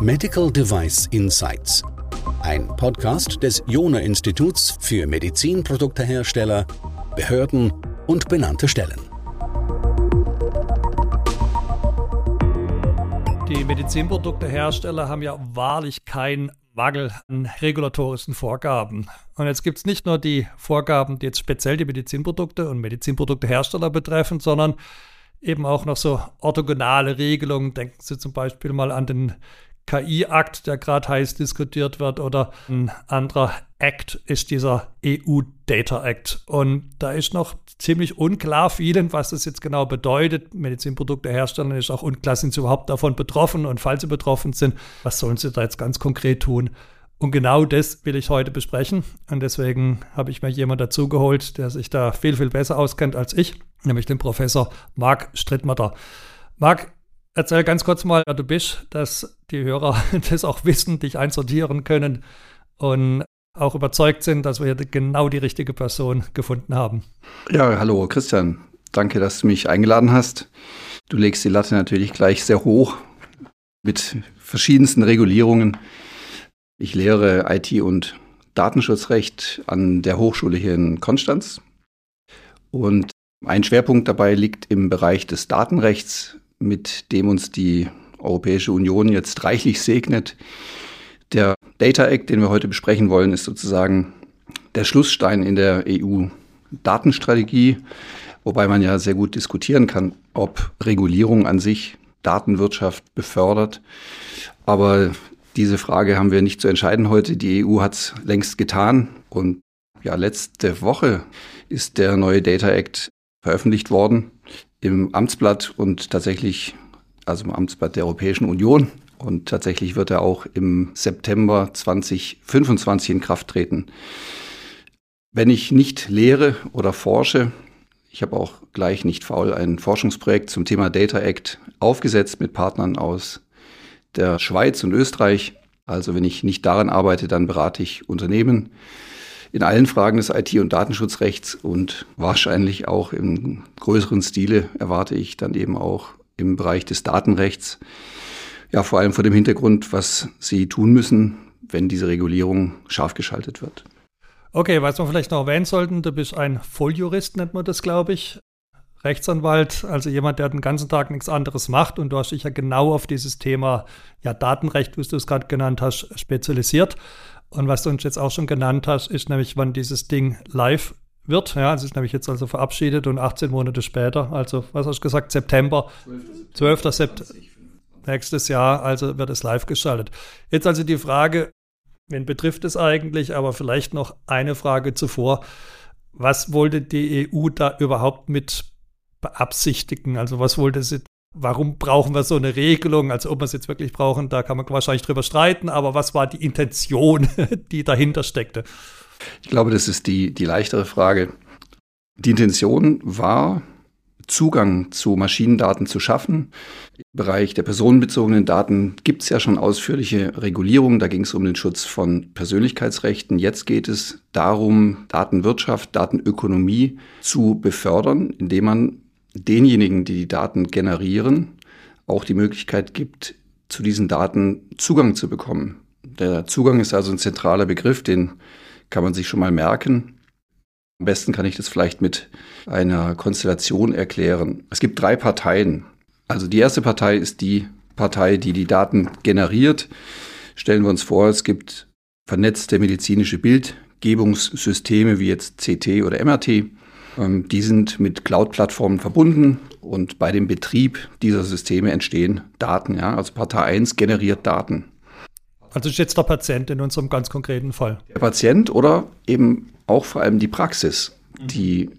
Medical Device Insights. Ein Podcast des Jona Instituts für Medizinproduktehersteller, Behörden und benannte Stellen. Die Medizinproduktehersteller haben ja wahrlich keinen Mangel an regulatorischen Vorgaben. Und jetzt gibt es nicht nur die Vorgaben, die jetzt speziell die Medizinprodukte und Medizinproduktehersteller betreffen, sondern eben auch noch so orthogonale Regelungen. Denken Sie zum Beispiel mal an den KI-Akt, der gerade heiß diskutiert wird, oder ein anderer Act ist dieser EU-Data Act. Und da ist noch ziemlich unklar vielen, was das jetzt genau bedeutet. Medizinproduktehersteller ist auch unklar, sind sie überhaupt davon betroffen und falls sie betroffen sind, was sollen sie da jetzt ganz konkret tun? Und genau das will ich heute besprechen. Und deswegen habe ich mir jemanden dazugeholt, der sich da viel, viel besser auskennt als ich, nämlich den Professor Marc Strittmatter. Marc, Erzähl ganz kurz mal, wer du bist, dass die Hörer das auch wissen, dich einsortieren können und auch überzeugt sind, dass wir genau die richtige Person gefunden haben. Ja, hallo Christian. Danke, dass du mich eingeladen hast. Du legst die Latte natürlich gleich sehr hoch mit verschiedensten Regulierungen. Ich lehre IT und Datenschutzrecht an der Hochschule hier in Konstanz. Und ein Schwerpunkt dabei liegt im Bereich des Datenrechts, mit dem uns die Europäische Union jetzt reichlich segnet. Der Data Act, den wir heute besprechen wollen, ist sozusagen der Schlussstein in der EU-Datenstrategie, wobei man ja sehr gut diskutieren kann, ob Regulierung an sich Datenwirtschaft befördert. Aber diese Frage haben wir nicht zu entscheiden heute. Die EU hat es längst getan und ja, letzte Woche ist der neue Data Act veröffentlicht worden im Amtsblatt und tatsächlich, also im Amtsblatt der Europäischen Union. Und tatsächlich wird er auch im September 2025 in Kraft treten. Wenn ich nicht lehre oder forsche, ich habe auch gleich nicht faul ein Forschungsprojekt zum Thema Data Act aufgesetzt mit Partnern aus der Schweiz und Österreich. Also wenn ich nicht daran arbeite, dann berate ich Unternehmen in allen Fragen des IT- und Datenschutzrechts und wahrscheinlich auch im größeren Stile erwarte ich dann eben auch im Bereich des Datenrechts. Ja, vor allem vor dem Hintergrund, was Sie tun müssen, wenn diese Regulierung scharf geschaltet wird. Okay, was wir vielleicht noch erwähnen sollten, du bist ein Volljurist, nennt man das, glaube ich. Rechtsanwalt, also jemand, der den ganzen Tag nichts anderes macht und du hast dich ja genau auf dieses Thema ja, Datenrecht, wie du es gerade genannt hast, spezialisiert. Und was du uns jetzt auch schon genannt hast, ist nämlich, wann dieses Ding live wird. Ja, es ist nämlich jetzt also verabschiedet und 18 Monate später, also was hast du gesagt, September, 12. September, nächstes Jahr, also wird es live geschaltet. Jetzt also die Frage, wen betrifft es eigentlich, aber vielleicht noch eine Frage zuvor. Was wollte die EU da überhaupt mit beabsichtigen? Also was wollte sie warum brauchen wir so eine Regelung? Also ob wir es jetzt wirklich brauchen, da kann man wahrscheinlich drüber streiten, aber was war die Intention, die dahinter steckte? Ich glaube, das ist die, die leichtere Frage. Die Intention war, Zugang zu Maschinendaten zu schaffen. Im Bereich der personenbezogenen Daten gibt es ja schon ausführliche Regulierungen. Da ging es um den Schutz von Persönlichkeitsrechten. Jetzt geht es darum, Datenwirtschaft, Datenökonomie zu befördern, indem man denjenigen, die die Daten generieren, auch die Möglichkeit gibt, zu diesen Daten Zugang zu bekommen. Der Zugang ist also ein zentraler Begriff, den kann man sich schon mal merken. Am besten kann ich das vielleicht mit einer Konstellation erklären. Es gibt drei Parteien. Also die erste Partei ist die Partei, die die Daten generiert. Stellen wir uns vor, es gibt vernetzte medizinische Bildgebungssysteme wie jetzt CT oder MRT. Ähm, die sind mit Cloud-Plattformen verbunden und bei dem Betrieb dieser Systeme entstehen Daten. Ja? Also Partei 1 generiert Daten. Also ist jetzt der Patient in unserem ganz konkreten Fall. Der Patient oder eben auch vor allem die Praxis, die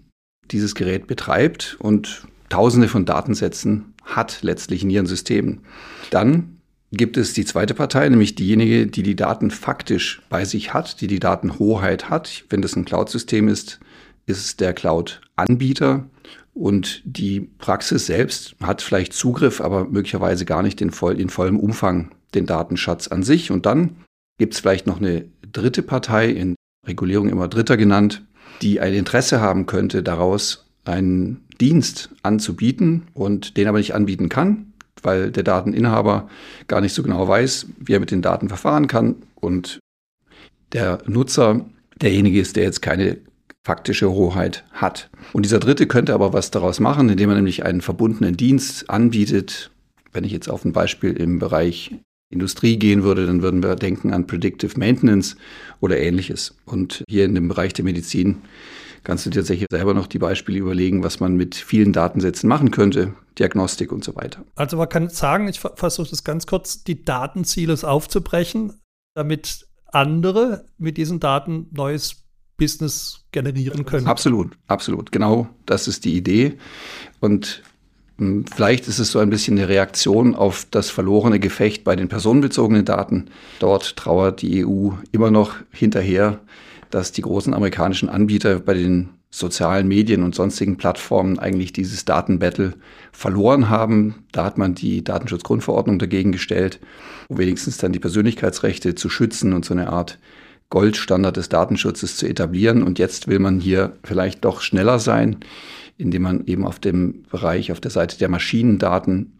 dieses Gerät betreibt und Tausende von Datensätzen hat letztlich in ihren Systemen. Dann gibt es die zweite Partei, nämlich diejenige, die die Daten faktisch bei sich hat, die die Datenhoheit hat. Wenn das ein Cloud-System ist, ist der Cloud-Anbieter und die Praxis selbst hat vielleicht Zugriff, aber möglicherweise gar nicht in, voll, in vollem Umfang den Datenschatz an sich. Und dann gibt es vielleicht noch eine dritte Partei, in Regulierung immer Dritter genannt, die ein Interesse haben könnte, daraus einen Dienst anzubieten und den aber nicht anbieten kann, weil der Dateninhaber gar nicht so genau weiß, wie er mit den Daten verfahren kann und der Nutzer derjenige ist, der jetzt keine faktische Hoheit hat. Und dieser Dritte könnte aber was daraus machen, indem er nämlich einen verbundenen Dienst anbietet. Wenn ich jetzt auf ein Beispiel im Bereich Industrie gehen würde, dann würden wir denken an Predictive Maintenance oder ähnliches. Und hier in dem Bereich der Medizin kannst du dir tatsächlich selber noch die Beispiele überlegen, was man mit vielen Datensätzen machen könnte, Diagnostik und so weiter. Also man kann sagen, ich versuche das ganz kurz, die Datenziele aufzubrechen, damit andere mit diesen Daten neues Business generieren können. Absolut, absolut. Genau, das ist die Idee. Und hm, vielleicht ist es so ein bisschen eine Reaktion auf das verlorene Gefecht bei den personenbezogenen Daten. Dort trauert die EU immer noch hinterher, dass die großen amerikanischen Anbieter bei den sozialen Medien und sonstigen Plattformen eigentlich dieses Datenbattle verloren haben. Da hat man die Datenschutzgrundverordnung dagegen gestellt, um wenigstens dann die Persönlichkeitsrechte zu schützen und so eine Art Goldstandard des Datenschutzes zu etablieren. Und jetzt will man hier vielleicht doch schneller sein, indem man eben auf dem Bereich, auf der Seite der Maschinendaten,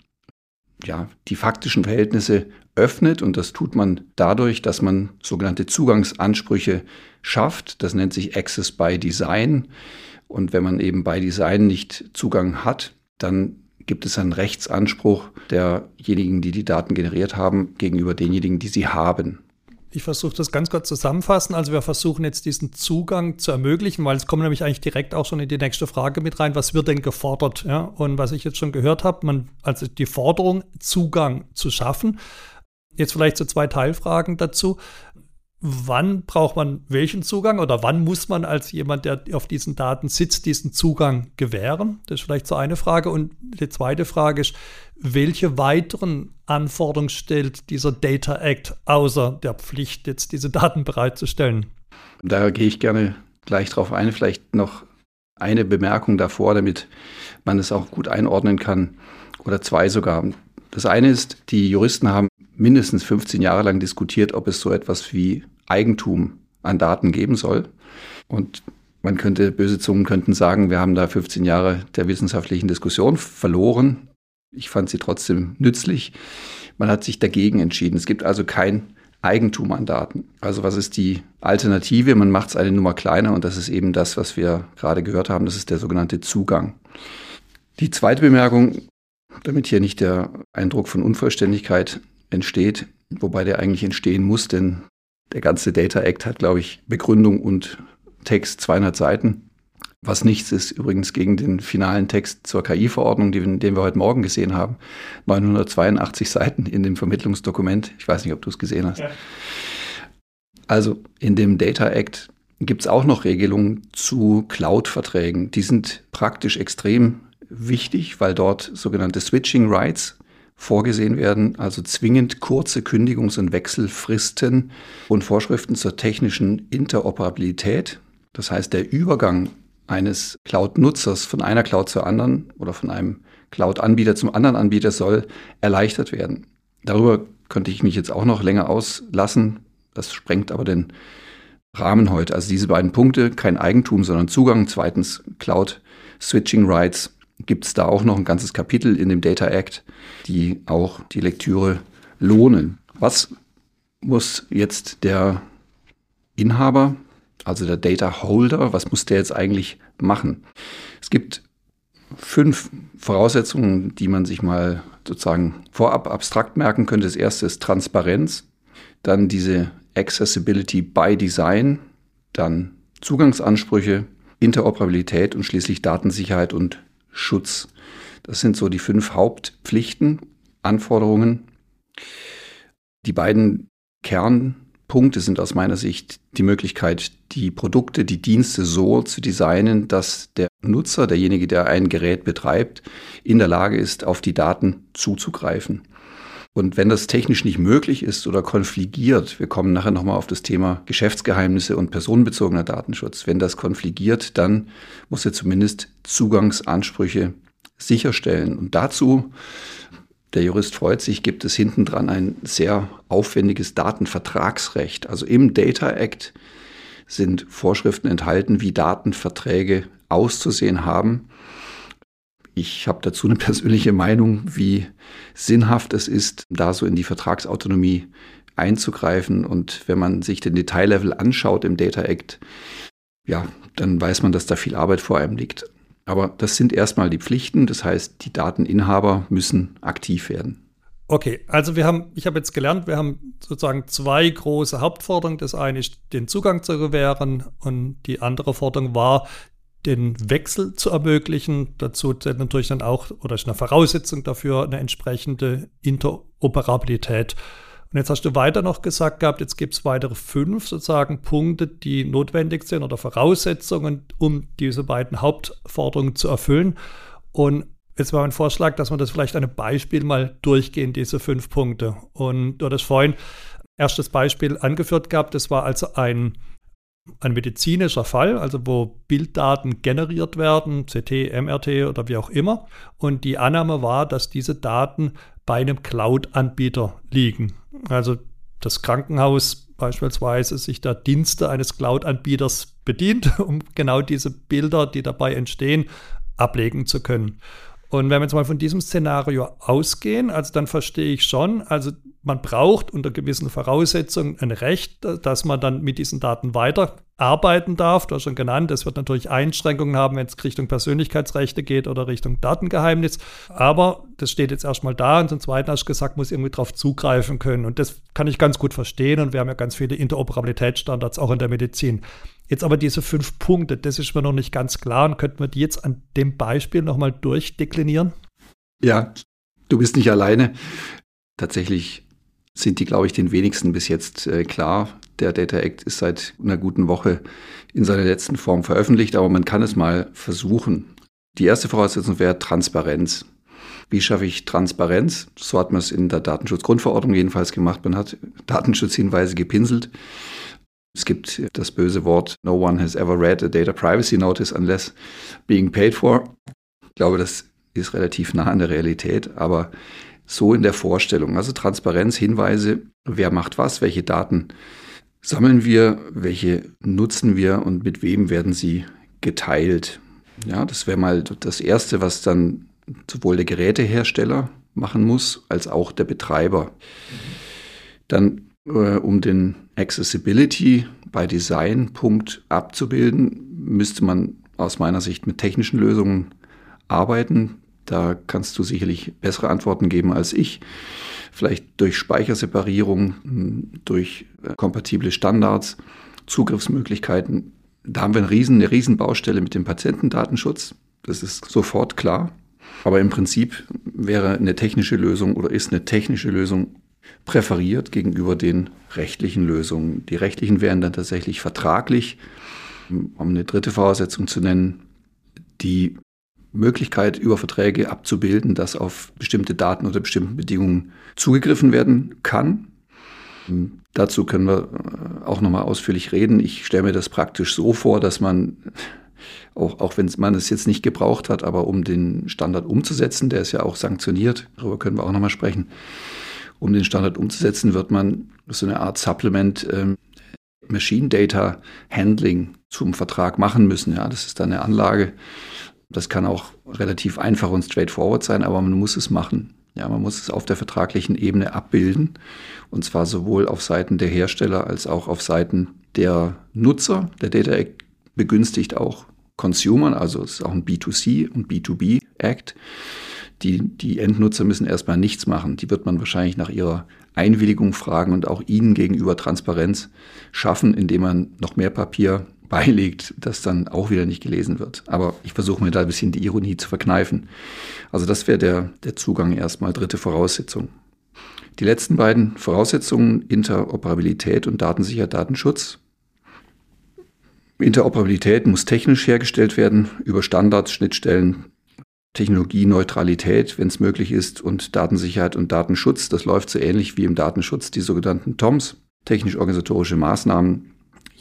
ja, die faktischen Verhältnisse öffnet. Und das tut man dadurch, dass man sogenannte Zugangsansprüche schafft. Das nennt sich Access by Design. Und wenn man eben bei Design nicht Zugang hat, dann gibt es einen Rechtsanspruch derjenigen, die die Daten generiert haben, gegenüber denjenigen, die sie haben. Ich versuche das ganz kurz zusammenfassen. Also wir versuchen jetzt diesen Zugang zu ermöglichen, weil es kommt nämlich eigentlich direkt auch schon in die nächste Frage mit rein, was wird denn gefordert? Ja? Und was ich jetzt schon gehört habe, man, also die Forderung, Zugang zu schaffen. Jetzt vielleicht so zwei Teilfragen dazu wann braucht man welchen Zugang oder wann muss man als jemand, der auf diesen Daten sitzt, diesen Zugang gewähren? Das ist vielleicht so eine Frage. Und die zweite Frage ist, welche weiteren Anforderungen stellt dieser Data Act außer der Pflicht, jetzt diese Daten bereitzustellen? Da gehe ich gerne gleich drauf ein. Vielleicht noch eine Bemerkung davor, damit man es auch gut einordnen kann. Oder zwei sogar. Das eine ist, die Juristen haben mindestens 15 Jahre lang diskutiert, ob es so etwas wie Eigentum an Daten geben soll. Und man könnte, böse Zungen könnten sagen, wir haben da 15 Jahre der wissenschaftlichen Diskussion verloren. Ich fand sie trotzdem nützlich. Man hat sich dagegen entschieden. Es gibt also kein Eigentum an Daten. Also was ist die Alternative? Man macht es eine Nummer kleiner und das ist eben das, was wir gerade gehört haben. Das ist der sogenannte Zugang. Die zweite Bemerkung, damit hier nicht der Eindruck von Unvollständigkeit entsteht, wobei der eigentlich entstehen muss, denn der ganze Data Act hat, glaube ich, Begründung und Text 200 Seiten. Was nichts ist übrigens gegen den finalen Text zur KI-Verordnung, den wir heute Morgen gesehen haben. 982 Seiten in dem Vermittlungsdokument. Ich weiß nicht, ob du es gesehen hast. Ja. Also in dem Data Act gibt es auch noch Regelungen zu Cloud-Verträgen. Die sind praktisch extrem wichtig, weil dort sogenannte Switching Rights vorgesehen werden, also zwingend kurze Kündigungs- und Wechselfristen und Vorschriften zur technischen Interoperabilität. Das heißt, der Übergang eines Cloud-Nutzers von einer Cloud zur anderen oder von einem Cloud-Anbieter zum anderen Anbieter soll erleichtert werden. Darüber könnte ich mich jetzt auch noch länger auslassen. Das sprengt aber den Rahmen heute. Also diese beiden Punkte, kein Eigentum, sondern Zugang. Zweitens Cloud Switching Rights gibt es da auch noch ein ganzes Kapitel in dem Data Act, die auch die Lektüre lohnen. Was muss jetzt der Inhaber, also der Data Holder, was muss der jetzt eigentlich machen? Es gibt fünf Voraussetzungen, die man sich mal sozusagen vorab abstrakt merken könnte. Das erste ist Transparenz, dann diese Accessibility by Design, dann Zugangsansprüche, Interoperabilität und schließlich Datensicherheit und Schutz. Das sind so die fünf Hauptpflichten, Anforderungen. Die beiden Kernpunkte sind aus meiner Sicht die Möglichkeit, die Produkte, die Dienste so zu designen, dass der Nutzer, derjenige, der ein Gerät betreibt, in der Lage ist, auf die Daten zuzugreifen. Und wenn das technisch nicht möglich ist oder konfligiert, wir kommen nachher nochmal auf das Thema Geschäftsgeheimnisse und personenbezogener Datenschutz, wenn das konfligiert, dann muss er zumindest Zugangsansprüche sicherstellen. Und dazu, der Jurist freut sich, gibt es hinten dran ein sehr aufwendiges Datenvertragsrecht. Also im Data Act sind Vorschriften enthalten, wie Datenverträge auszusehen haben. Ich habe dazu eine persönliche Meinung, wie sinnhaft es ist, da so in die Vertragsautonomie einzugreifen. Und wenn man sich den Detaillevel anschaut im Data Act, ja, dann weiß man, dass da viel Arbeit vor einem liegt. Aber das sind erstmal die Pflichten, das heißt, die Dateninhaber müssen aktiv werden. Okay, also wir haben, ich habe jetzt gelernt, wir haben sozusagen zwei große Hauptforderungen. Das eine ist, den Zugang zu gewähren und die andere Forderung war, den Wechsel zu ermöglichen. Dazu zählt natürlich dann auch, oder ist eine Voraussetzung dafür, eine entsprechende Interoperabilität. Und jetzt hast du weiter noch gesagt gehabt, jetzt gibt es weitere fünf sozusagen Punkte, die notwendig sind oder Voraussetzungen, um diese beiden Hauptforderungen zu erfüllen. Und jetzt war mein Vorschlag, dass wir das vielleicht einem Beispiel mal durchgehen, diese fünf Punkte. Und du hattest vorhin erstes Beispiel angeführt gehabt, das war also ein ein medizinischer Fall, also wo Bilddaten generiert werden, CT, MRT oder wie auch immer. Und die Annahme war, dass diese Daten bei einem Cloud-Anbieter liegen. Also das Krankenhaus beispielsweise sich der Dienste eines Cloud-Anbieters bedient, um genau diese Bilder, die dabei entstehen, ablegen zu können. Und wenn wir jetzt mal von diesem Szenario ausgehen, also dann verstehe ich schon, also man braucht unter gewissen Voraussetzungen ein Recht, dass man dann mit diesen Daten weiterarbeiten darf. Du hast schon genannt, es wird natürlich Einschränkungen haben, wenn es Richtung Persönlichkeitsrechte geht oder Richtung Datengeheimnis. Aber das steht jetzt erstmal da. Und zum Zweiten hast du gesagt, muss irgendwie darauf zugreifen können. Und das kann ich ganz gut verstehen. Und wir haben ja ganz viele Interoperabilitätsstandards auch in der Medizin. Jetzt aber diese fünf Punkte, das ist mir noch nicht ganz klar. Und könnten wir die jetzt an dem Beispiel nochmal durchdeklinieren? Ja, du bist nicht alleine. Tatsächlich sind die, glaube ich, den wenigsten bis jetzt äh, klar. Der Data Act ist seit einer guten Woche in seiner letzten Form veröffentlicht, aber man kann es mal versuchen. Die erste Voraussetzung wäre Transparenz. Wie schaffe ich Transparenz? So hat man es in der Datenschutzgrundverordnung jedenfalls gemacht. Man hat Datenschutzhinweise gepinselt. Es gibt das böse Wort, no one has ever read a data privacy notice unless being paid for. Ich glaube, das ist relativ nah an der Realität, aber so in der Vorstellung. Also Transparenz, Hinweise, wer macht was, welche Daten sammeln wir, welche nutzen wir und mit wem werden sie geteilt. Ja, das wäre mal das Erste, was dann sowohl der Gerätehersteller machen muss, als auch der Betreiber. Dann, äh, um den Accessibility bei Design-Punkt abzubilden, müsste man aus meiner Sicht mit technischen Lösungen arbeiten. Da kannst du sicherlich bessere Antworten geben als ich. Vielleicht durch Speicherseparierung, durch äh, kompatible Standards, Zugriffsmöglichkeiten. Da haben wir eine riesen, eine riesen Baustelle mit dem Patientendatenschutz. Das ist sofort klar. Aber im Prinzip wäre eine technische Lösung oder ist eine technische Lösung präferiert gegenüber den rechtlichen Lösungen. Die rechtlichen wären dann tatsächlich vertraglich, um eine dritte Voraussetzung zu nennen, die Möglichkeit, über Verträge abzubilden, dass auf bestimmte Daten unter bestimmten Bedingungen zugegriffen werden kann. Dazu können wir äh, auch nochmal ausführlich reden. Ich stelle mir das praktisch so vor, dass man, auch, auch wenn man es jetzt nicht gebraucht hat, aber um den Standard umzusetzen, der ist ja auch sanktioniert, darüber können wir auch nochmal sprechen, um den Standard umzusetzen, wird man so eine Art Supplement ähm, Machine Data Handling zum Vertrag machen müssen. Ja, das ist dann eine Anlage, das kann auch relativ einfach und straightforward sein, aber man muss es machen. Ja, man muss es auf der vertraglichen Ebene abbilden. Und zwar sowohl auf Seiten der Hersteller als auch auf Seiten der Nutzer. Der Data Act begünstigt auch Consumer, also es ist auch ein B2C und B2B Act. Die, die Endnutzer müssen erstmal nichts machen. Die wird man wahrscheinlich nach ihrer Einwilligung fragen und auch ihnen gegenüber Transparenz schaffen, indem man noch mehr Papier beilegt, das dann auch wieder nicht gelesen wird. Aber ich versuche mir da ein bisschen die Ironie zu verkneifen. Also das wäre der, der Zugang erstmal, dritte Voraussetzung. Die letzten beiden Voraussetzungen, Interoperabilität und Datensicherheit, Datenschutz. Interoperabilität muss technisch hergestellt werden, über Standards, Schnittstellen, Technologieneutralität, wenn es möglich ist, und Datensicherheit und Datenschutz. Das läuft so ähnlich wie im Datenschutz, die sogenannten TOMs, technisch-organisatorische Maßnahmen,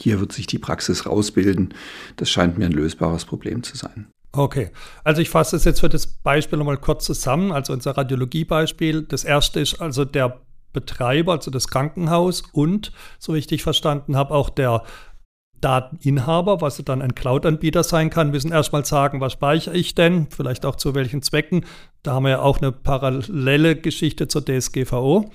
hier wird sich die Praxis rausbilden. Das scheint mir ein lösbares Problem zu sein. Okay, also ich fasse es jetzt für das Beispiel nochmal kurz zusammen. Also unser Radiologiebeispiel. Das erste ist also der Betreiber, also das Krankenhaus und, so wie ich dich verstanden habe, auch der Dateninhaber, was dann ein Cloud-Anbieter sein kann, müssen erstmal sagen, was speichere ich denn, vielleicht auch zu welchen Zwecken. Da haben wir ja auch eine parallele Geschichte zur DSGVO.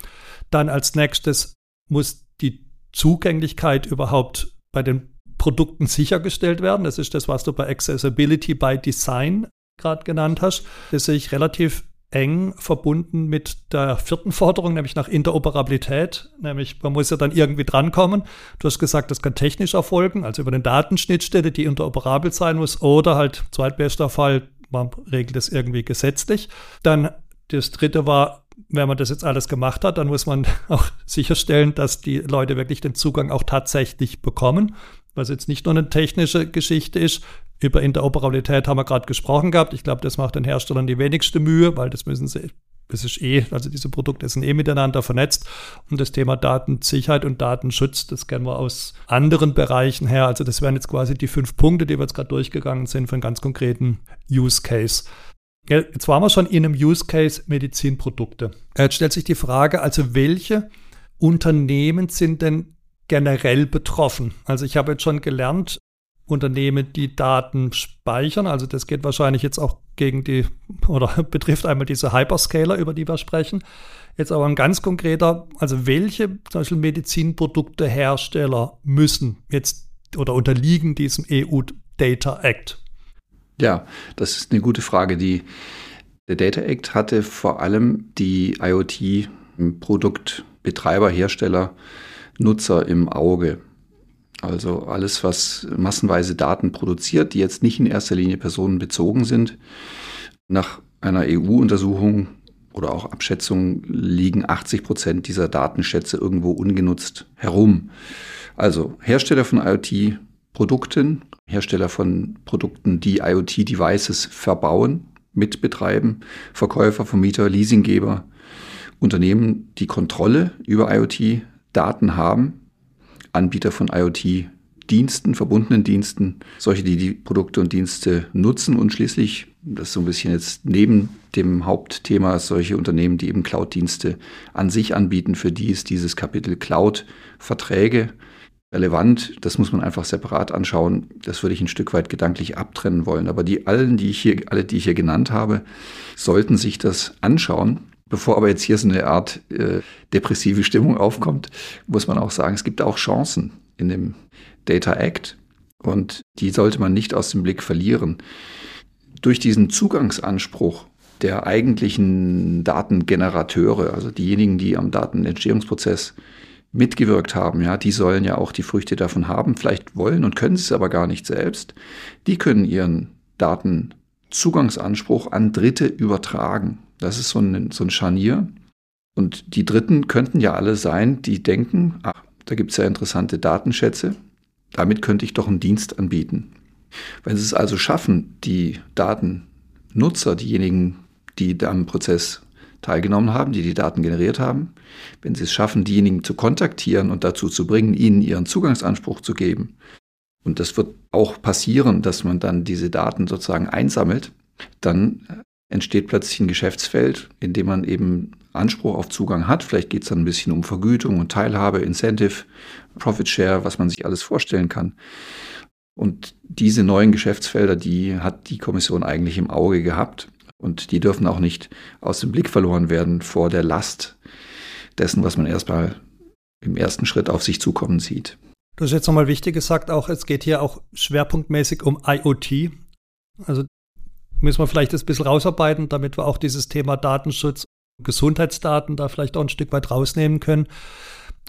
Dann als nächstes muss die Zugänglichkeit überhaupt bei den Produkten sichergestellt werden. Das ist das, was du bei Accessibility by Design gerade genannt hast. Das sehe ich relativ eng verbunden mit der vierten Forderung, nämlich nach Interoperabilität. Nämlich, man muss ja dann irgendwie drankommen. Du hast gesagt, das kann technisch erfolgen, also über eine Datenschnittstelle, die interoperabel sein muss, oder halt zweitbester Fall, man regelt es irgendwie gesetzlich. Dann das dritte war, wenn man das jetzt alles gemacht hat, dann muss man auch sicherstellen, dass die Leute wirklich den Zugang auch tatsächlich bekommen was jetzt nicht nur eine technische Geschichte ist. Über Interoperabilität haben wir gerade gesprochen gehabt. Ich glaube, das macht den Herstellern die wenigste Mühe, weil das müssen sie, das ist eh, also diese Produkte sind eh miteinander vernetzt. Und das Thema Datensicherheit und Datenschutz, das kennen wir aus anderen Bereichen her. Also das wären jetzt quasi die fünf Punkte, die wir jetzt gerade durchgegangen sind für einen ganz konkreten Use Case. Jetzt waren wir schon in einem Use Case Medizinprodukte. Jetzt stellt sich die Frage, also welche Unternehmen sind denn generell betroffen. Also ich habe jetzt schon gelernt, Unternehmen, die Daten speichern, also das geht wahrscheinlich jetzt auch gegen die oder betrifft einmal diese Hyperscaler, über die wir sprechen. Jetzt aber ein ganz konkreter, also welche zum Beispiel Medizinproduktehersteller müssen jetzt oder unterliegen diesem EU Data Act? Ja, das ist eine gute Frage. Die, der Data Act hatte vor allem die IoT-Produktbetreiber, Hersteller Nutzer im Auge. Also alles, was massenweise Daten produziert, die jetzt nicht in erster Linie personenbezogen sind. Nach einer EU-Untersuchung oder auch Abschätzung liegen 80 Prozent dieser Datenschätze irgendwo ungenutzt herum. Also Hersteller von IoT-Produkten, Hersteller von Produkten, die IoT-Devices verbauen, mitbetreiben, Verkäufer, Vermieter, Leasinggeber, Unternehmen, die Kontrolle über IoT Daten haben, Anbieter von IoT-Diensten, verbundenen Diensten, solche, die die Produkte und Dienste nutzen und schließlich, das ist so ein bisschen jetzt neben dem Hauptthema, solche Unternehmen, die eben Cloud-Dienste an sich anbieten, für die ist dieses Kapitel Cloud-Verträge relevant. Das muss man einfach separat anschauen. Das würde ich ein Stück weit gedanklich abtrennen wollen. Aber die allen, die ich hier, alle, die ich hier genannt habe, sollten sich das anschauen Bevor aber jetzt hier so eine Art äh, depressive Stimmung aufkommt, muss man auch sagen, es gibt auch Chancen in dem Data Act und die sollte man nicht aus dem Blick verlieren. Durch diesen Zugangsanspruch der eigentlichen Datengenerateure, also diejenigen, die am Datenentstehungsprozess mitgewirkt haben, ja, die sollen ja auch die Früchte davon haben, vielleicht wollen und können sie es aber gar nicht selbst. Die können ihren Datenzugangsanspruch an Dritte übertragen. Das ist so ein, so ein Scharnier. Und die Dritten könnten ja alle sein, die denken, ach, da gibt es ja interessante Datenschätze, damit könnte ich doch einen Dienst anbieten. Wenn sie es also schaffen, die Datennutzer, diejenigen, die am Prozess teilgenommen haben, die die Daten generiert haben, wenn sie es schaffen, diejenigen zu kontaktieren und dazu zu bringen, ihnen ihren Zugangsanspruch zu geben, und das wird auch passieren, dass man dann diese Daten sozusagen einsammelt, dann entsteht plötzlich ein Geschäftsfeld, in dem man eben Anspruch auf Zugang hat. Vielleicht geht es dann ein bisschen um Vergütung und Teilhabe, Incentive, Profit Share, was man sich alles vorstellen kann. Und diese neuen Geschäftsfelder, die hat die Kommission eigentlich im Auge gehabt. Und die dürfen auch nicht aus dem Blick verloren werden vor der Last dessen, was man erstmal im ersten Schritt auf sich zukommen sieht. Du hast jetzt nochmal wichtig gesagt, auch es geht hier auch schwerpunktmäßig um IoT. Also müssen wir vielleicht das ein bisschen rausarbeiten, damit wir auch dieses Thema Datenschutz, Gesundheitsdaten da vielleicht auch ein Stück weit rausnehmen können.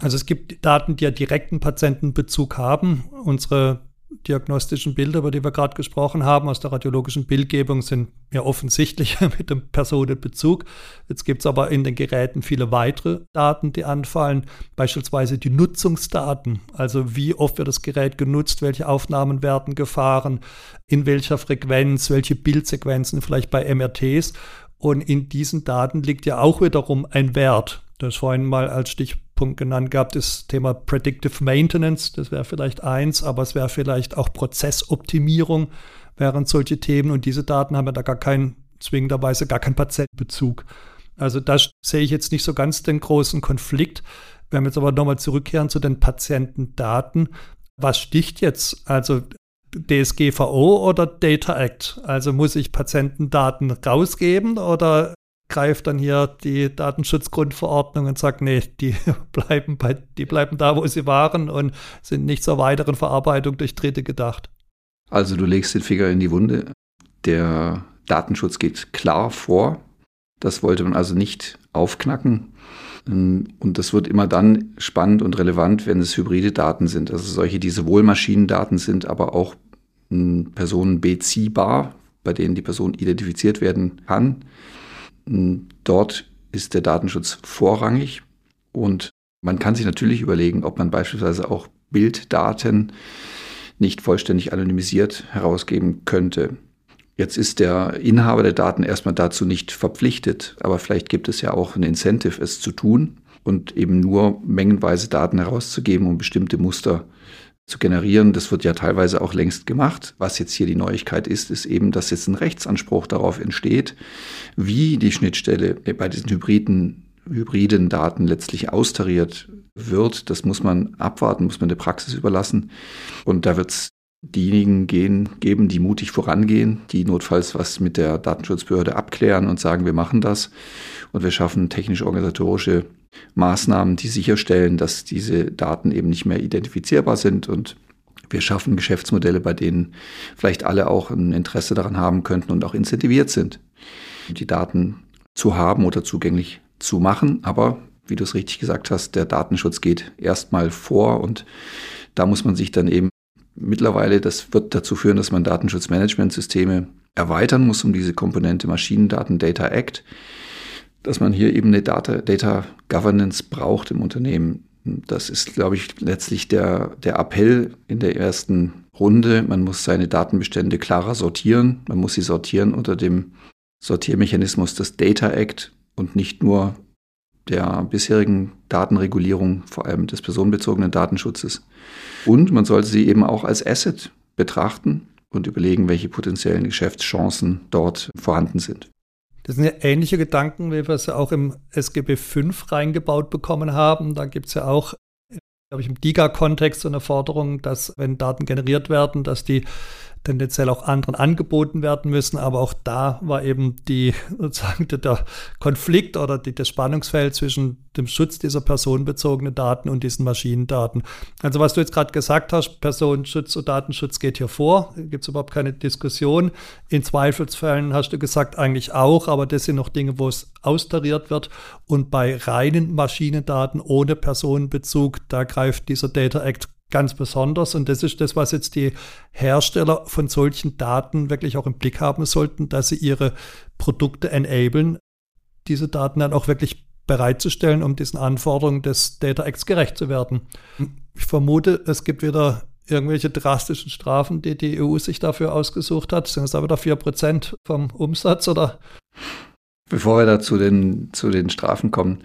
Also es gibt Daten, die ja direkten Patientenbezug haben. Unsere diagnostischen Bilder, über die wir gerade gesprochen haben, aus der radiologischen Bildgebung, sind ja offensichtlich mit dem Personenbezug. Jetzt gibt es aber in den Geräten viele weitere Daten, die anfallen, beispielsweise die Nutzungsdaten, also wie oft wird das Gerät genutzt, welche Aufnahmen werden gefahren, in welcher Frequenz, welche Bildsequenzen vielleicht bei MRTs. Und in diesen Daten liegt ja auch wiederum ein Wert. Das vorhin mal als Stichwort Punkt genannt gehabt, das Thema Predictive Maintenance. Das wäre vielleicht eins, aber es wäre vielleicht auch Prozessoptimierung, wären solche Themen. Und diese Daten haben ja da gar keinen, zwingenderweise gar keinen Patientenbezug. Also da sehe ich jetzt nicht so ganz den großen Konflikt. Wenn wir jetzt aber nochmal zurückkehren zu den Patientendaten, Was sticht jetzt? Also DSGVO oder Data Act? Also muss ich Patientendaten rausgeben oder greift dann hier die Datenschutzgrundverordnung und sagt, nee, die bleiben, bei, die bleiben da, wo sie waren und sind nicht zur weiteren Verarbeitung durch Dritte gedacht. Also du legst den Finger in die Wunde. Der Datenschutz geht klar vor. Das wollte man also nicht aufknacken. Und das wird immer dann spannend und relevant, wenn es hybride Daten sind. Also solche, die sowohl Maschinendaten sind, aber auch hm, Personen beziehbar, bei denen die Person identifiziert werden kann. Dort ist der Datenschutz vorrangig und man kann sich natürlich überlegen, ob man beispielsweise auch Bilddaten nicht vollständig anonymisiert herausgeben könnte. Jetzt ist der Inhaber der Daten erstmal dazu nicht verpflichtet, aber vielleicht gibt es ja auch ein Incentive, es zu tun und eben nur mengenweise Daten herauszugeben, um bestimmte Muster zu generieren. Das wird ja teilweise auch längst gemacht. Was jetzt hier die Neuigkeit ist, ist eben, dass jetzt ein Rechtsanspruch darauf entsteht, wie die Schnittstelle bei diesen hybriden, hybriden Daten letztlich austariert wird. Das muss man abwarten, muss man der Praxis überlassen. Und da wird es diejenigen gehen, geben, die mutig vorangehen, die notfalls was mit der Datenschutzbehörde abklären und sagen, wir machen das und wir schaffen technisch-organisatorische Maßnahmen, die sicherstellen, dass diese Daten eben nicht mehr identifizierbar sind und wir schaffen Geschäftsmodelle, bei denen vielleicht alle auch ein Interesse daran haben könnten und auch incentiviert sind, die Daten zu haben oder zugänglich zu machen. Aber wie du es richtig gesagt hast, der Datenschutz geht erstmal vor und da muss man sich dann eben mittlerweile, das wird dazu führen, dass man Datenschutzmanagementsysteme erweitern muss um diese Komponente Maschinendaten Data Act dass man hier eben eine Data, Data Governance braucht im Unternehmen. Das ist, glaube ich, letztlich der, der Appell in der ersten Runde. Man muss seine Datenbestände klarer sortieren. Man muss sie sortieren unter dem Sortiermechanismus des Data Act und nicht nur der bisherigen Datenregulierung, vor allem des personenbezogenen Datenschutzes. Und man sollte sie eben auch als Asset betrachten und überlegen, welche potenziellen Geschäftschancen dort vorhanden sind. Das sind ja ähnliche Gedanken, wie wir es ja auch im SGB V reingebaut bekommen haben. Da gibt es ja auch, glaube ich, im DIGA-Kontext so eine Forderung, dass wenn Daten generiert werden, dass die tendenziell auch anderen angeboten werden müssen. Aber auch da war eben die, sozusagen der Konflikt oder die, das Spannungsfeld zwischen dem Schutz dieser personenbezogenen Daten und diesen Maschinendaten. Also was du jetzt gerade gesagt hast, Personenschutz und Datenschutz geht hier vor, gibt es überhaupt keine Diskussion. In Zweifelsfällen hast du gesagt eigentlich auch, aber das sind noch Dinge, wo es austariert wird. Und bei reinen Maschinendaten ohne Personenbezug, da greift dieser Data Act ganz besonders. Und das ist das, was jetzt die Hersteller von solchen Daten wirklich auch im Blick haben sollten, dass sie ihre Produkte enablen, diese Daten dann auch wirklich bereitzustellen, um diesen Anforderungen des Data Acts gerecht zu werden. Ich vermute, es gibt wieder irgendwelche drastischen Strafen, die die EU sich dafür ausgesucht hat. Sind es da wieder 4% vom Umsatz oder? Bevor wir da zu den, zu den Strafen kommen,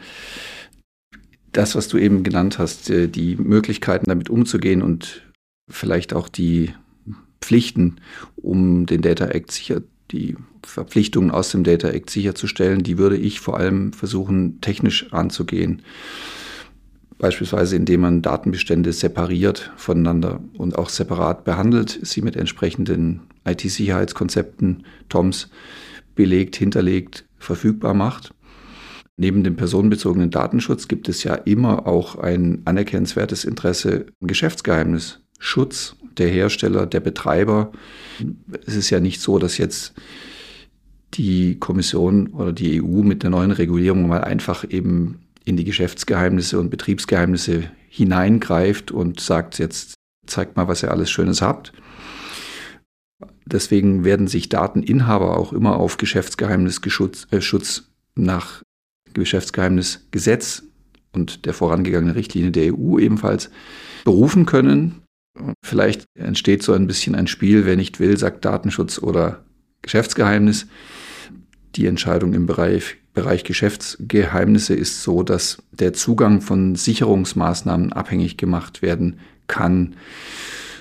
das, was du eben genannt hast, äh, die Möglichkeiten damit umzugehen und vielleicht auch die Pflichten, um den Data Act sicher, die Verpflichtungen aus dem Data Act sicherzustellen, die würde ich vor allem versuchen, technisch anzugehen. Beispielsweise indem man Datenbestände separiert voneinander und auch separat behandelt, sie mit entsprechenden IT-Sicherheitskonzepten, TOMs, belegt, hinterlegt, verfügbar macht. Neben dem personenbezogenen Datenschutz gibt es ja immer auch ein anerkennenswertes Interesse im Geschäftsgeheimnis. Schutz der Hersteller, der Betreiber. Es ist ja nicht so, dass jetzt die Kommission oder die EU mit der neuen Regulierung mal einfach eben in die Geschäftsgeheimnisse und Betriebsgeheimnisse hineingreift und sagt, jetzt zeigt mal, was ihr alles Schönes habt. Deswegen werden sich Dateninhaber auch immer auf Geschäftsgeheimnisschutz äh, nach Geschäftsgeheimnisgesetz und der vorangegangenen Richtlinie der EU ebenfalls berufen können. Vielleicht entsteht so ein bisschen ein Spiel, wer nicht will, sagt Datenschutz oder Geschäftsgeheimnis. Die Entscheidung im Bereich, Bereich Geschäftsgeheimnisse ist so, dass der Zugang von Sicherungsmaßnahmen abhängig gemacht werden kann,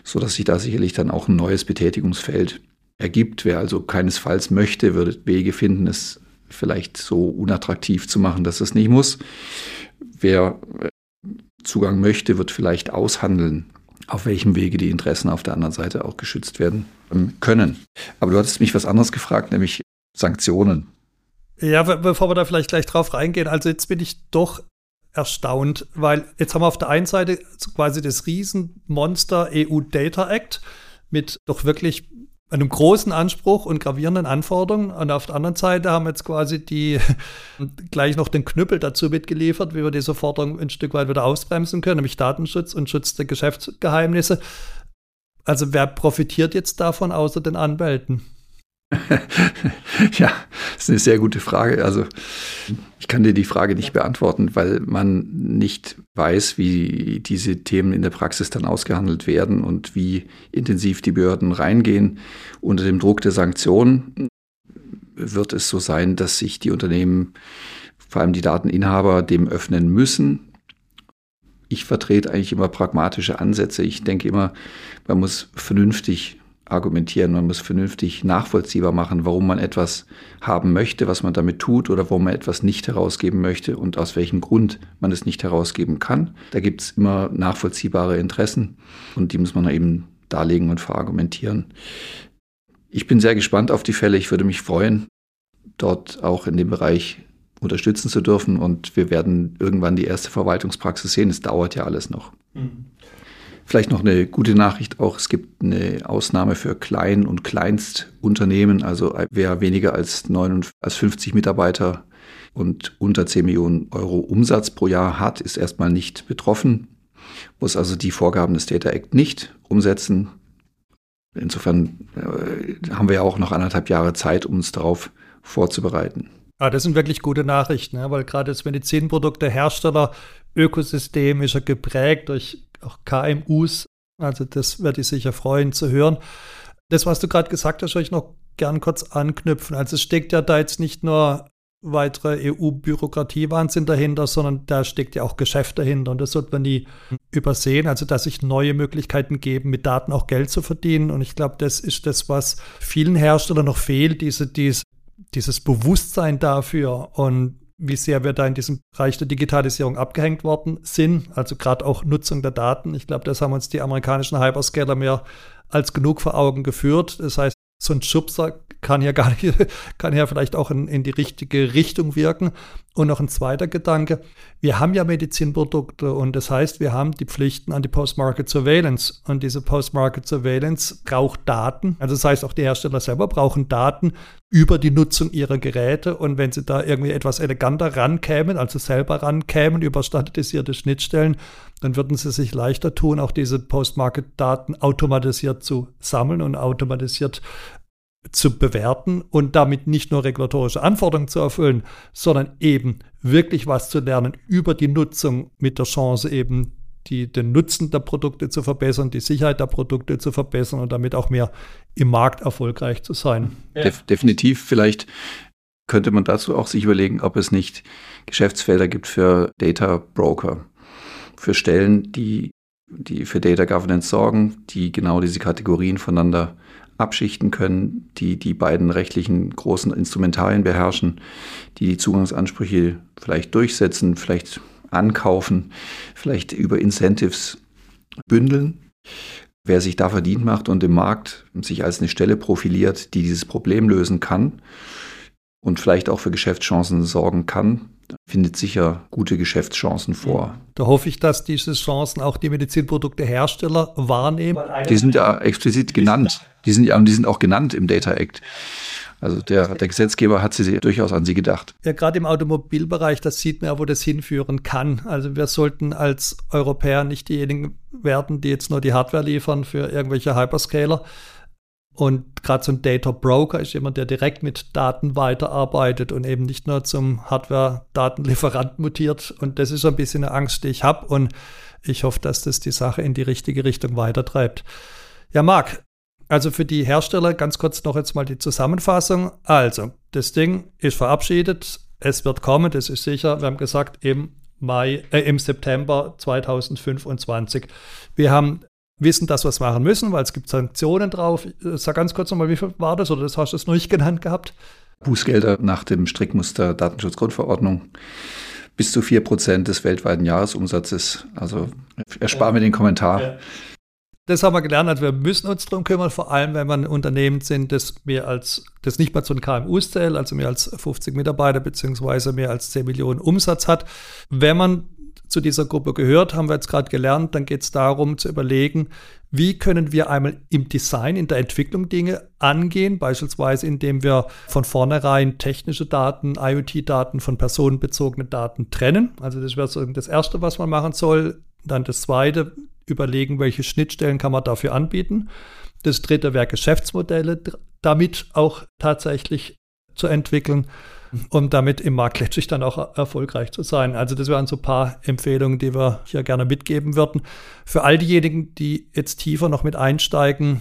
sodass sich da sicherlich dann auch ein neues Betätigungsfeld ergibt. Wer also keinesfalls möchte, würde Wege finden, es vielleicht so unattraktiv zu machen, dass es nicht muss. Wer äh, Zugang möchte, wird vielleicht aushandeln, auf welchem Wege die Interessen auf der anderen Seite auch geschützt werden ähm, können. Aber du hattest mich was anderes gefragt, nämlich Sanktionen. Ja, bevor wir da vielleicht gleich drauf reingehen, also jetzt bin ich doch erstaunt, weil jetzt haben wir auf der einen Seite quasi das Riesenmonster EU Data Act mit doch wirklich einem großen Anspruch und gravierenden Anforderungen. Und auf der anderen Seite haben jetzt quasi die gleich noch den Knüppel dazu mitgeliefert, wie wir diese Forderung ein Stück weit wieder ausbremsen können, nämlich Datenschutz und Schutz der Geschäftsgeheimnisse. Also wer profitiert jetzt davon außer den Anwälten? ja, das ist eine sehr gute Frage. Also ich kann dir die Frage nicht beantworten, weil man nicht weiß, wie diese Themen in der Praxis dann ausgehandelt werden und wie intensiv die Behörden reingehen. Unter dem Druck der Sanktionen wird es so sein, dass sich die Unternehmen, vor allem die Dateninhaber, dem öffnen müssen. Ich vertrete eigentlich immer pragmatische Ansätze. Ich denke immer, man muss vernünftig argumentieren, man muss vernünftig nachvollziehbar machen, warum man etwas haben möchte, was man damit tut oder warum man etwas nicht herausgeben möchte und aus welchem Grund man es nicht herausgeben kann. Da gibt es immer nachvollziehbare Interessen und die muss man eben darlegen und verargumentieren. Ich bin sehr gespannt auf die Fälle. Ich würde mich freuen, dort auch in dem Bereich unterstützen zu dürfen und wir werden irgendwann die erste Verwaltungspraxis sehen. Es dauert ja alles noch. Mhm. Vielleicht noch eine gute Nachricht auch, es gibt eine Ausnahme für Klein- und Kleinstunternehmen, also wer weniger als, 9, als 50 Mitarbeiter und unter 10 Millionen Euro Umsatz pro Jahr hat, ist erstmal nicht betroffen, muss also die Vorgaben des Data Act nicht umsetzen. Insofern äh, haben wir ja auch noch anderthalb Jahre Zeit, um uns darauf vorzubereiten. Ja, das sind wirklich gute Nachrichten, ja, weil gerade das Medizinprodukte-Hersteller Ökosystem ist ja geprägt durch auch KMUs. Also das werde ich sicher freuen zu hören. Das, was du gerade gesagt hast, würde ich noch gern kurz anknüpfen. Also es steckt ja da jetzt nicht nur weitere EU-Bürokratiewahnsinn dahinter, sondern da steckt ja auch Geschäft dahinter und das sollte man nie übersehen. Also dass sich neue Möglichkeiten geben, mit Daten auch Geld zu verdienen. Und ich glaube, das ist das, was vielen Herstellern noch fehlt, diese, diese, dieses Bewusstsein dafür. Und wie sehr wir da in diesem Bereich der Digitalisierung abgehängt worden sind, also gerade auch Nutzung der Daten. Ich glaube, das haben uns die amerikanischen Hyperscaler mehr als genug vor Augen geführt. Das heißt, so ein Schubser kann ja gar nicht, kann ja vielleicht auch in, in die richtige Richtung wirken. Und noch ein zweiter Gedanke. Wir haben ja Medizinprodukte und das heißt, wir haben die Pflichten an die Post-Market Surveillance. Und diese Post-Market Surveillance braucht Daten. Also das heißt, auch die Hersteller selber brauchen Daten über die Nutzung ihrer Geräte. Und wenn sie da irgendwie etwas eleganter rankämen, also selber rankämen über standardisierte Schnittstellen, dann würden sie sich leichter tun, auch diese Post-Market-Daten automatisiert zu sammeln und automatisiert zu bewerten und damit nicht nur regulatorische Anforderungen zu erfüllen, sondern eben wirklich was zu lernen über die Nutzung mit der Chance eben die, den Nutzen der Produkte zu verbessern, die Sicherheit der Produkte zu verbessern und damit auch mehr im Markt erfolgreich zu sein. Ja. definitiv, vielleicht könnte man dazu auch sich überlegen, ob es nicht Geschäftsfelder gibt für Data Broker, für Stellen, die, die für Data Governance sorgen, die genau diese Kategorien voneinander abschichten können, die die beiden rechtlichen großen Instrumentarien beherrschen, die die Zugangsansprüche vielleicht durchsetzen, vielleicht ankaufen, vielleicht über Incentives bündeln. Wer sich da verdient macht und im Markt sich als eine Stelle profiliert, die dieses Problem lösen kann und vielleicht auch für Geschäftschancen sorgen kann, findet sicher gute Geschäftschancen vor. Da hoffe ich, dass diese Chancen auch die Medizinproduktehersteller wahrnehmen. Die sind ja explizit genannt. Die sind ja die sind auch genannt im Data Act. Also der, der Gesetzgeber hat sie durchaus an sie gedacht. Ja, gerade im Automobilbereich, das sieht man ja, wo das hinführen kann. Also wir sollten als Europäer nicht diejenigen werden, die jetzt nur die Hardware liefern für irgendwelche Hyperscaler, und gerade so ein Data Broker ist jemand, der direkt mit Daten weiterarbeitet und eben nicht nur zum Hardware-Datenlieferant mutiert. Und das ist so ein bisschen eine Angst, die ich habe. Und ich hoffe, dass das die Sache in die richtige Richtung weitertreibt. Ja, Marc, also für die Hersteller ganz kurz noch jetzt mal die Zusammenfassung. Also, das Ding ist verabschiedet. Es wird kommen, das ist sicher. Wir haben gesagt, im Mai, äh, im September 2025. Wir haben wissen, dass wir es machen müssen, weil es gibt Sanktionen drauf. Sag ganz kurz nochmal, wie viel war das oder das hast du es noch nicht genannt gehabt? Bußgelder nach dem Strickmuster Datenschutzgrundverordnung bis zu 4% des weltweiten Jahresumsatzes. Also erspare ja. mir den Kommentar. Ja. das haben wir gelernt. Also wir müssen uns darum kümmern, vor allem wenn wir ein Unternehmen sind, das mehr als, das nicht mal zu den KMUs zählt, also mehr als 50 Mitarbeiter beziehungsweise mehr als 10 Millionen Umsatz hat. Wenn man zu dieser Gruppe gehört, haben wir jetzt gerade gelernt, dann geht es darum zu überlegen, wie können wir einmal im Design, in der Entwicklung Dinge angehen, beispielsweise indem wir von vornherein technische Daten, IoT-Daten von personenbezogenen Daten trennen. Also das wäre so das Erste, was man machen soll. Dann das Zweite, überlegen, welche Schnittstellen kann man dafür anbieten. Das Dritte wäre Geschäftsmodelle damit auch tatsächlich zu entwickeln um damit im Markt letztlich dann auch erfolgreich zu sein. Also das wären so ein paar Empfehlungen, die wir hier gerne mitgeben würden. Für all diejenigen, die jetzt tiefer noch mit einsteigen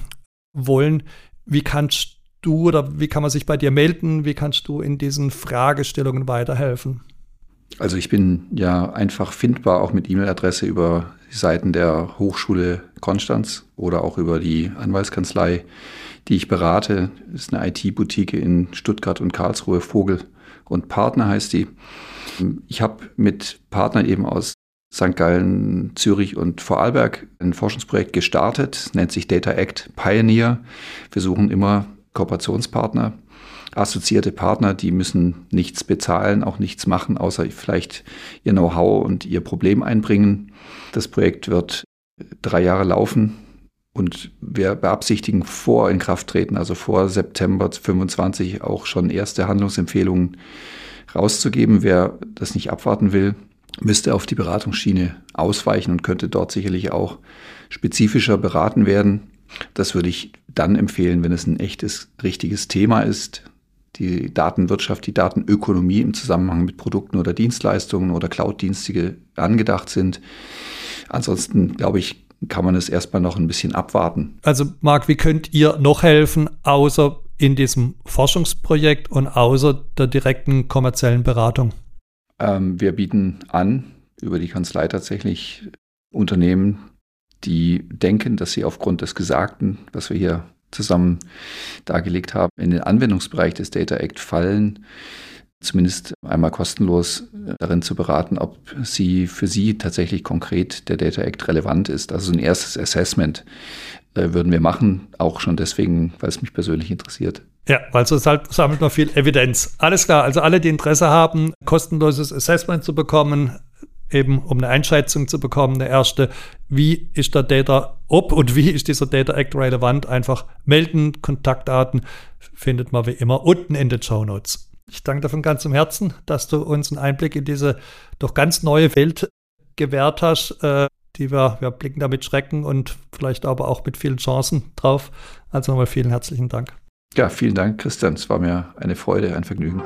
wollen, wie kannst du oder wie kann man sich bei dir melden? Wie kannst du in diesen Fragestellungen weiterhelfen? Also ich bin ja einfach findbar, auch mit E-Mail-Adresse über die Seiten der Hochschule Konstanz oder auch über die Anwaltskanzlei, die ich berate. Ist eine IT-Boutique in Stuttgart und Karlsruhe, Vogel und Partner heißt die. Ich habe mit Partnern eben aus St. Gallen, Zürich und Vorarlberg ein Forschungsprojekt gestartet, nennt sich Data Act Pioneer. Wir suchen immer Kooperationspartner, assoziierte Partner, die müssen nichts bezahlen, auch nichts machen, außer vielleicht ihr Know-how und ihr Problem einbringen. Das Projekt wird drei Jahre laufen und wir beabsichtigen vor Inkrafttreten, also vor September 25, auch schon erste Handlungsempfehlungen rauszugeben. Wer das nicht abwarten will, müsste auf die Beratungsschiene ausweichen und könnte dort sicherlich auch spezifischer beraten werden. Das würde ich dann empfehlen, wenn es ein echtes, richtiges Thema ist. Die Datenwirtschaft, die Datenökonomie im Zusammenhang mit Produkten oder Dienstleistungen oder Cloud-Dienste angedacht sind. Ansonsten, glaube ich, kann man es erstmal noch ein bisschen abwarten. Also Marc, wie könnt ihr noch helfen, außer in diesem Forschungsprojekt und außer der direkten kommerziellen Beratung? Ähm, wir bieten an, über die Kanzlei tatsächlich Unternehmen, die denken, dass sie aufgrund des Gesagten, was wir hier zusammen dargelegt haben, in den Anwendungsbereich des Data Act fallen, zumindest einmal kostenlos äh, darin zu beraten, ob sie für sie tatsächlich konkret der Data Act relevant ist. Also ein erstes Assessment äh, würden wir machen, auch schon deswegen, weil es mich persönlich interessiert. Ja, weil so sammelt man viel Evidenz. Alles klar, also alle, die Interesse haben, kostenloses Assessment zu bekommen, eben um eine Einschätzung zu bekommen, der erste, wie ist der Data, ob und wie ist dieser Data Act relevant, einfach melden, Kontaktdaten findet man wie immer unten in den Show Notes. Ich danke dir von ganzem Herzen, dass du uns einen Einblick in diese doch ganz neue Welt gewährt hast, äh, die wir, wir blicken da mit Schrecken und vielleicht aber auch mit vielen Chancen drauf. Also nochmal vielen herzlichen Dank. Ja, vielen Dank, Christian. Es war mir eine Freude, ein Vergnügen.